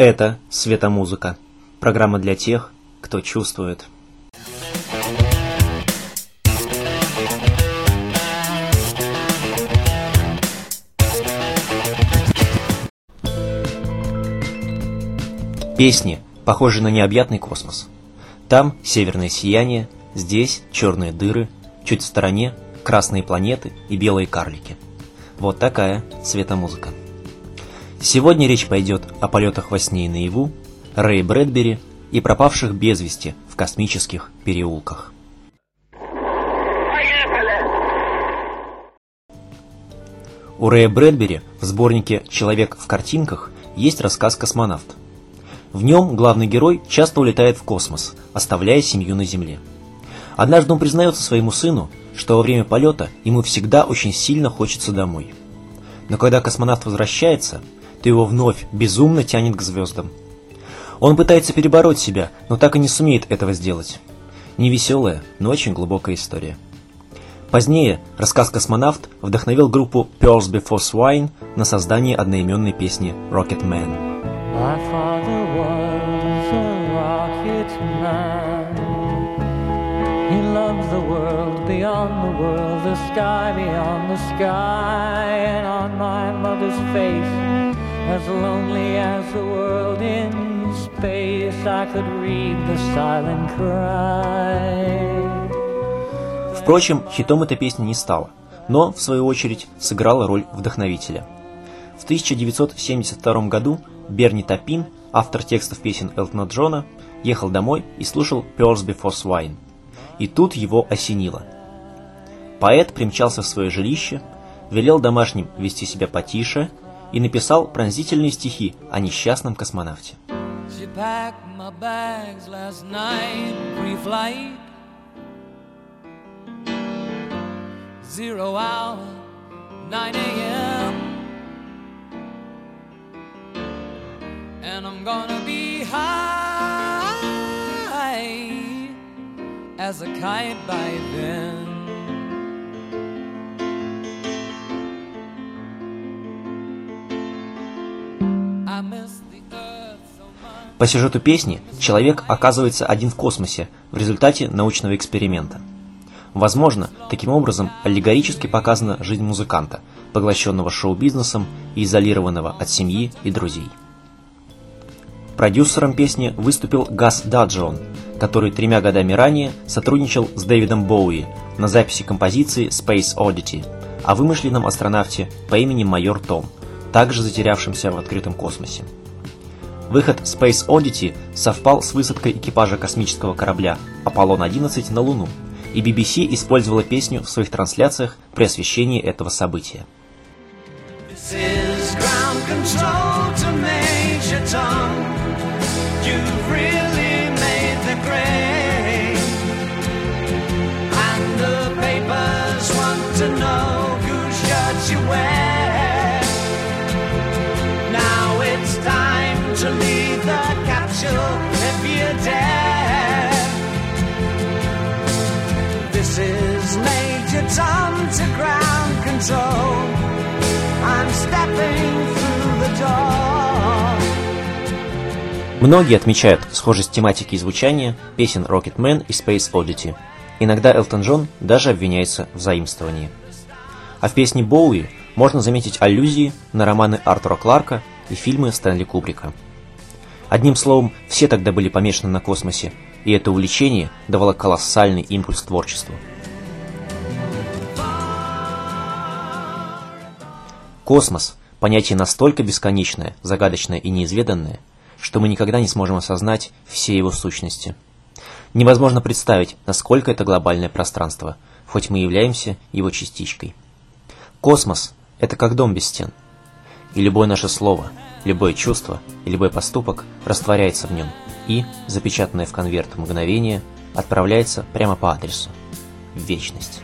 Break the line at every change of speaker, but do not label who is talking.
Это «Светомузыка». Программа для тех, кто чувствует. Песни, похожие на необъятный космос. Там северное сияние, здесь черные дыры, чуть в стороне красные планеты и белые карлики. Вот такая светомузыка. Сегодня речь пойдет о полетах во сне и наяву, Рэй Брэдбери и пропавших без вести в космических переулках. У Рэя Брэдбери в сборнике «Человек в картинках» есть рассказ «Космонавт». В нем главный герой часто улетает в космос, оставляя семью на Земле. Однажды он признается своему сыну, что во время полета ему всегда очень сильно хочется домой. Но когда космонавт возвращается, то его вновь безумно тянет к звездам. Он пытается перебороть себя, но так и не сумеет этого сделать. Невеселая, но очень глубокая история. Позднее рассказ «Космонавт» вдохновил группу Pearls Before Swine на создание одноименной песни «Rocket Man». Beyond the world, the sky beyond the sky, and on my mother's face, as lonely as the world in space, I could read the silent cry. Впрочем, хитом эта песня не стала, но, в свою очередь, сыграла роль вдохновителя. В 1972 году Берни Топин, автор текстов песен Элтона Джона, ехал домой и слушал Pearls Before Swine. И тут его осенило. Поэт примчался в свое жилище, велел домашним вести себя потише и написал пронзительные стихи о несчастном космонавте. Zero hour, 9 a.m. and I'm gonna be high as a kite by then. По сюжету песни человек оказывается один в космосе в результате научного эксперимента. Возможно, таким образом аллегорически показана жизнь музыканта, поглощенного шоу-бизнесом и изолированного от семьи и друзей. Продюсером песни выступил Гас Даджон, который тремя годами ранее сотрудничал с Дэвидом Боуи на записи композиции Space Oddity о вымышленном астронавте по имени Майор Том, также затерявшемся в открытом космосе. Выход Space Oddity совпал с высадкой экипажа космического корабля Аполлон-11 на Луну, и BBC использовала песню в своих трансляциях при освещении этого события. Really. Многие отмечают схожесть тематики и звучания песен Rocketman и Space Oddity. Иногда Элтон Джон даже обвиняется в заимствовании. А в песне Боуи можно заметить аллюзии на романы Артура Кларка и фильмы Стэнли Кубрика. Одним словом, все тогда были помешаны на космосе, и это увлечение давало колоссальный импульс творчеству. Космос – понятие настолько бесконечное, загадочное и неизведанное – что мы никогда не сможем осознать все его сущности. Невозможно представить, насколько это глобальное пространство, хоть мы являемся его частичкой. Космос – это как дом без стен. И любое наше слово, любое чувство любой поступок растворяется в нем и, запечатанное в конверт мгновение, отправляется прямо по адресу – в вечность.